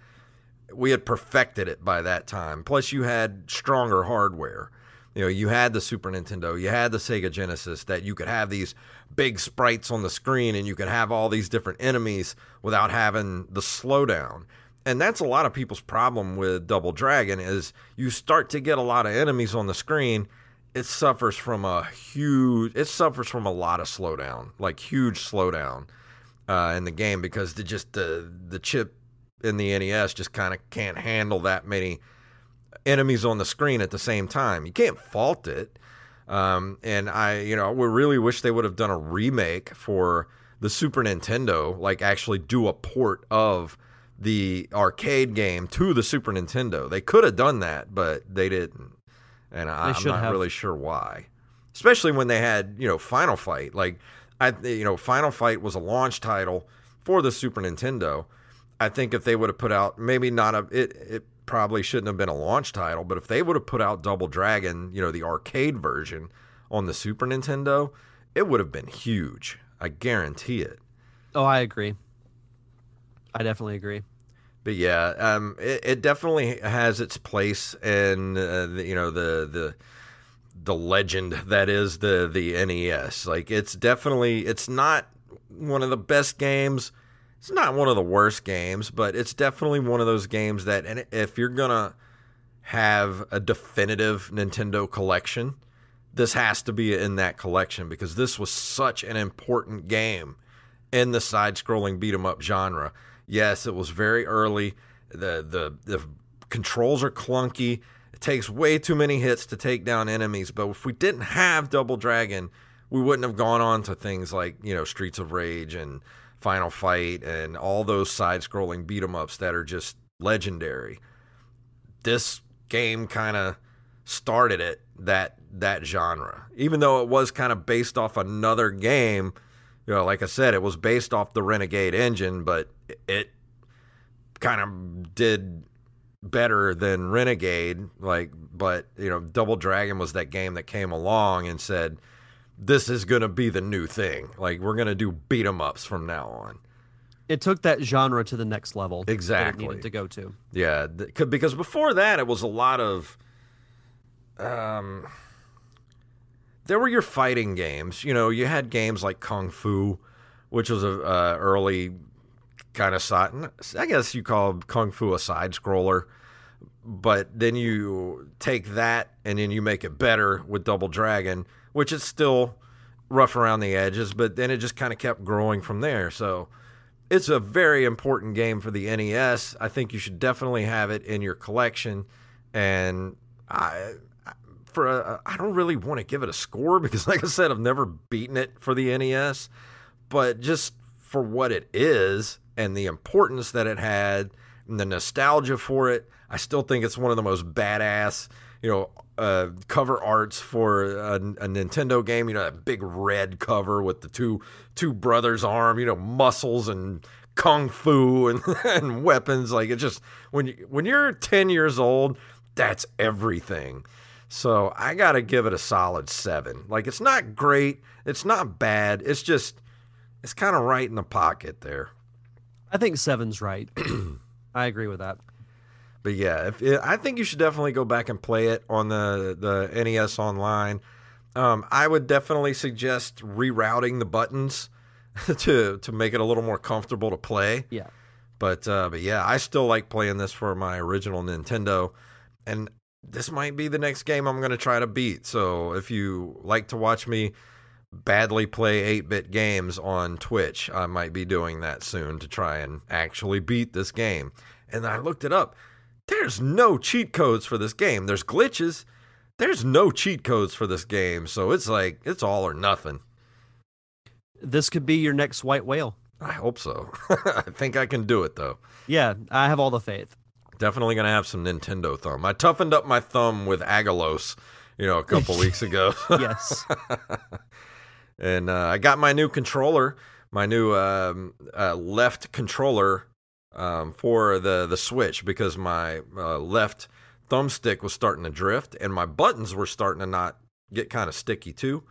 we had perfected it by that time. Plus, you had stronger hardware you know, you had the Super Nintendo, you had the Sega Genesis that you could have these big sprites on the screen and you could have all these different enemies without having the slowdown. And that's a lot of people's problem with Double Dragon is you start to get a lot of enemies on the screen, it suffers from a huge it suffers from a lot of slowdown, like huge slowdown uh, in the game because the just the the chip in the NES just kind of can't handle that many enemies on the screen at the same time. You can't fault it. Um, and I, you know, we really wish they would have done a remake for the Super Nintendo, like actually do a port of the arcade game to the Super Nintendo. They could have done that, but they didn't. And I, am not have. really sure why. Especially when they had, you know, Final Fight. Like, I, you know, Final Fight was a launch title for the Super Nintendo. I think if they would have put out maybe not a it, it probably shouldn't have been a launch title, but if they would have put out Double Dragon, you know, the arcade version on the Super Nintendo, it would have been huge. I guarantee it. Oh, I agree. I definitely agree. But yeah, um, it, it definitely has its place in uh, the, you know the the the legend *laughs* that is the the NES. Like it's definitely it's not one of the best games it's not one of the worst games, but it's definitely one of those games that, and if you're gonna have a definitive Nintendo collection, this has to be in that collection because this was such an important game in the side-scrolling beat 'em up genre. Yes, it was very early. The the the controls are clunky. It takes way too many hits to take down enemies. But if we didn't have Double Dragon, we wouldn't have gone on to things like you know Streets of Rage and Final Fight and all those side scrolling beat 'em ups that are just legendary. This game kind of started it that that genre. Even though it was kind of based off another game, you know, like I said, it was based off the Renegade engine, but it kind of did better than Renegade. Like, but you know, Double Dragon was that game that came along and said, "This is going to be the new thing. Like, we're going to do beat 'em ups from now on." It took that genre to the next level. Exactly. needed to go to. Yeah, th- 'cause- because before that it was a lot of um there were your fighting games. You know, you had games like Kung Fu, which was a uh, early kind of side I guess you call Kung Fu a side scroller. But then you take that and then you make it better with Double Dragon, which is still rough around the edges, but then it just kind of kept growing from there. So it's a very important game for the NES. I think you should definitely have it in your collection. And I, for a, I don't really want to give it a score *laughs* because, like I said, I've never beaten it for the NES. But just for what it is and the importance that it had and the nostalgia for it, I still think it's one of the most badass, you know, uh, cover arts for a, a Nintendo game. You know, that big red cover with the two two brothers' arm, you know, muscles and kung fu and, *laughs* and weapons. Like it just when you when you're ten years old, that's everything. So I gotta give it a solid seven. Like it's not great, it's not bad. It's just it's kind of right in the pocket there. I think seven's right. *clears throat* I agree with that. But yeah, if it, I think you should definitely go back and play it on the the NES online. Um, I would definitely suggest rerouting the buttons *laughs* to to make it a little more comfortable to play. Yeah. But uh, but yeah, I still like playing this for my original Nintendo, and this might be the next game I'm going to try to beat. So if you like to watch me badly play 8-bit games on Twitch, I might be doing that soon to try and actually beat this game. And I looked it up. There's no cheat codes for this game. There's glitches. There's no cheat codes for this game. So it's like it's all or nothing. This could be your next white whale. I hope so. *laughs* I think I can do it though. Yeah, I have all the faith. Definitely gonna have some Nintendo thumb. I toughened up my thumb with Agalos, you know, a couple *laughs* weeks ago. Yes. *laughs* and uh, I got my new controller, my new um, uh, left controller um, for the the Switch because my uh, left thumbstick was starting to drift and my buttons were starting to not get kind of sticky too.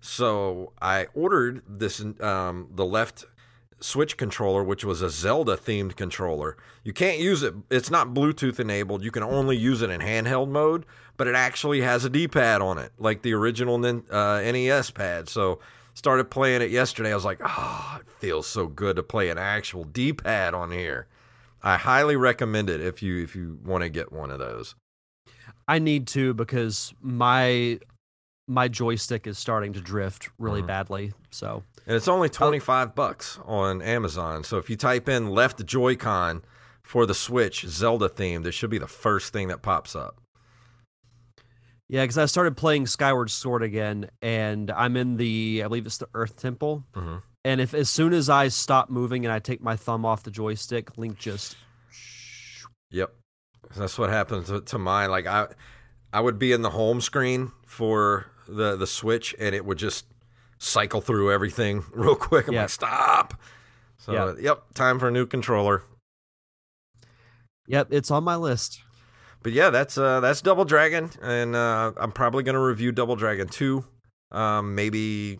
So I ordered this um, the left Switch controller, which was a Zelda themed controller. You can't use it; it's not Bluetooth enabled. You can only use it in handheld mode, but it actually has a D-pad on it, like the original uh, NES pad. So started playing it yesterday. I was like, oh, it feels so good to play an actual D-pad on here. I highly recommend it if you if you want to get one of those. I need to because my my joystick is starting to drift really Mhm. badly. So And it's only 25 bucks on Amazon. So if you type in left Joy-Con for the Switch Zelda theme, this should be the first thing that pops up. yeah, because I started playing Skyward Sword again, and I'm in the I believe it's the Earth Temple. Mhm. And if as soon as I stop moving and I take my thumb off the joystick, Link just Yep. That's what happens to, to mine. Like I I would be in the home screen for the the Switch and it would just cycle through everything *laughs* real quick. I'm Yeah. like, stop. So Yeah. yep, time for a new controller. Yep, it's on my list. But yeah, that's uh that's Double Dragon, and uh, I'm probably gonna review Double Dragon two, um, maybe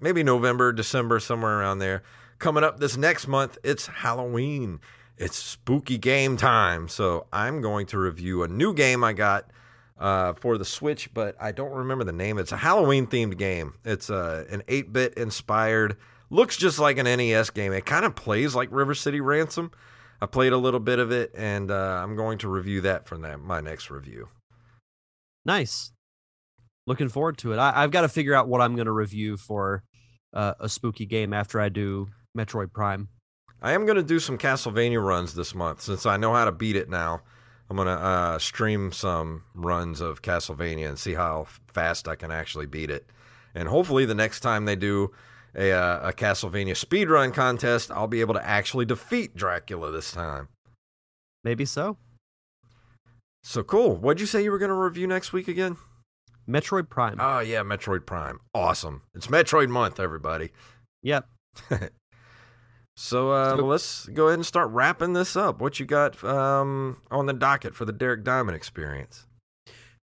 maybe November, December, somewhere around there. Coming up this next month, it's Halloween. It's spooky game time, so I'm going to review a new game I got uh, for the Switch, but I don't remember the name. It's a Halloween themed game. It's uh, an 8 bit inspired, looks just like an NES game. It kind of plays like River City Ransom. I played a little bit of it, and uh, I'm going to review that for that, my next review. Nice. Looking forward to it. I, I've got to figure out what I'm going to review for uh, a spooky game after I do Metroid Prime. I am going to do some Castlevania runs this month since I know how to beat it now. I'm going to uh, stream some runs of Castlevania and see how fast I can actually beat it. And hopefully, the next time they do a, uh, a Castlevania speedrun contest, I'll be able to actually defeat Dracula this time. Maybe so. So cool. What'd you say you were going to review next week again? Metroid Prime. Oh, yeah, Metroid Prime. Awesome. It's Metroid month, everybody. Yep. *laughs* So, uh, well, let's go ahead and start wrapping this up. What you got um, on the docket for the Derek Diamond experience?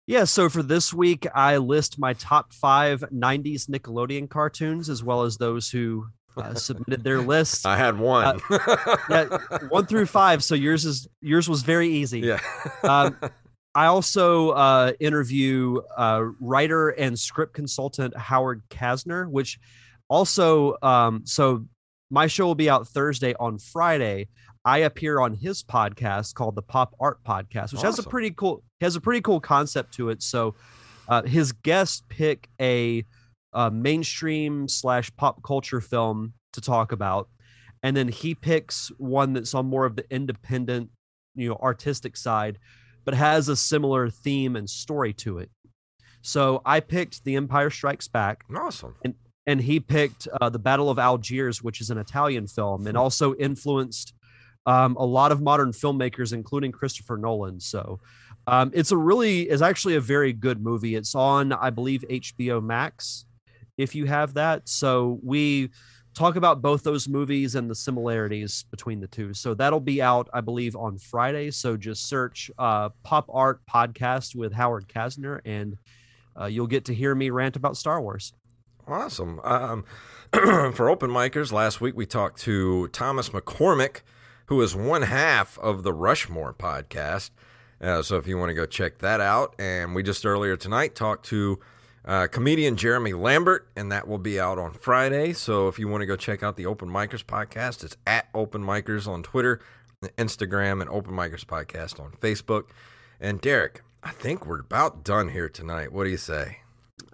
Yeah, so for this week, I list my top five 90s Nickelodeon cartoons, as well as those who uh, submitted their *laughs* list. I had one. Uh, yeah, one through five. So yours is yours was very easy. Yeah. um, I also uh, interview uh, writer and script consultant Howard Kasner, which also um, so my show will be out Thursday on Friday. I appear on his podcast called the Pop Art Podcast, which has a pretty cool has a pretty cool concept to it. So uh, his guests pick a, uh mainstream slash pop culture film to talk about, and then he picks one that's on more of the independent, you know, artistic side, but has a similar theme and story to it. So I picked The Empire Strikes Back awesome. and and he picked uh, the Battle of Algiers, which is an Italian film, and also influenced um, a lot of modern filmmakers, including Christopher Nolan. So um, it's a really is actually a very good movie. It's on, I believe, HBO Max, if you have that. So we talk about both those movies and the similarities between the two. So that'll be out, I believe, on Friday. So just search uh, Pop Art Podcast with Howard Kasner, and uh, you'll get to hear me rant about Star Wars. Awesome. Um, *clears throat* for open micers, last week we talked to Thomas McCormick, who is one half of the Rushmore podcast. Uh, so if you want to go check that out, and we just earlier tonight talked to uh, comedian Jeremy Lambert, and that will be out on Friday. So if you want to go check out the Open Micers podcast, it's at Open Micers on Twitter, Instagram, and Open Micers podcast on Facebook. And Derek, I think we're about done here tonight. What do you say?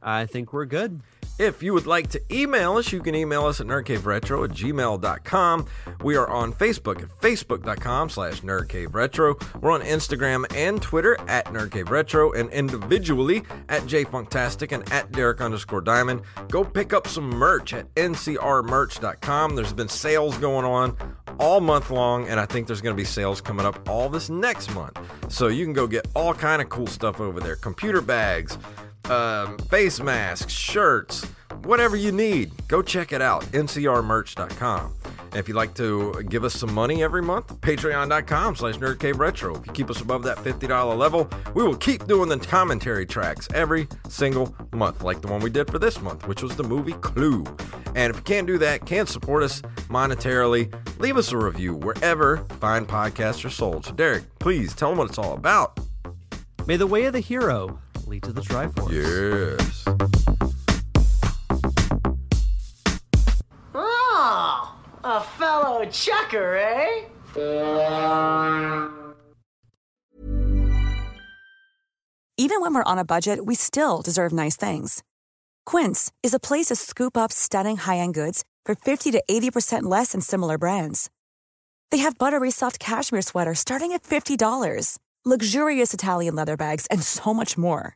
I think we're good. If you would like to email us, you can email us at nerdcaveretro at gmail.com. We are on Facebook at facebook.com slash nerdcaveretro. We're on Instagram and Twitter at nerdcaveretro and individually at jayfunktastic and at derek underscore diamond. Go pick up some merch at ncrmerch.com. There's been sales going on all month long, and I think there's going to be sales coming up all this next month. So you can go get all kind of cool stuff over there. Computer bags, um, face masks, shirts, whatever you need. Go check it out, ncrmerch.com. And if you'd like to give us some money every month, patreon.com slash nerdcaveretro. If you keep us above that $50 level, we will keep doing the commentary tracks every single month, like the one we did for this month, which was the movie Clue. And if you can't do that, can't support us monetarily, leave us a review wherever fine podcasts are sold. So Derek, please tell them what it's all about. May the way of the hero lead to the Triforce. Yes. Oh, a fellow checker, eh? Even when we're on a budget, we still deserve nice things. Quince is a place to scoop up stunning high-end goods for 50 to 80% less than similar brands. They have buttery soft cashmere sweaters starting at $50, luxurious Italian leather bags, and so much more.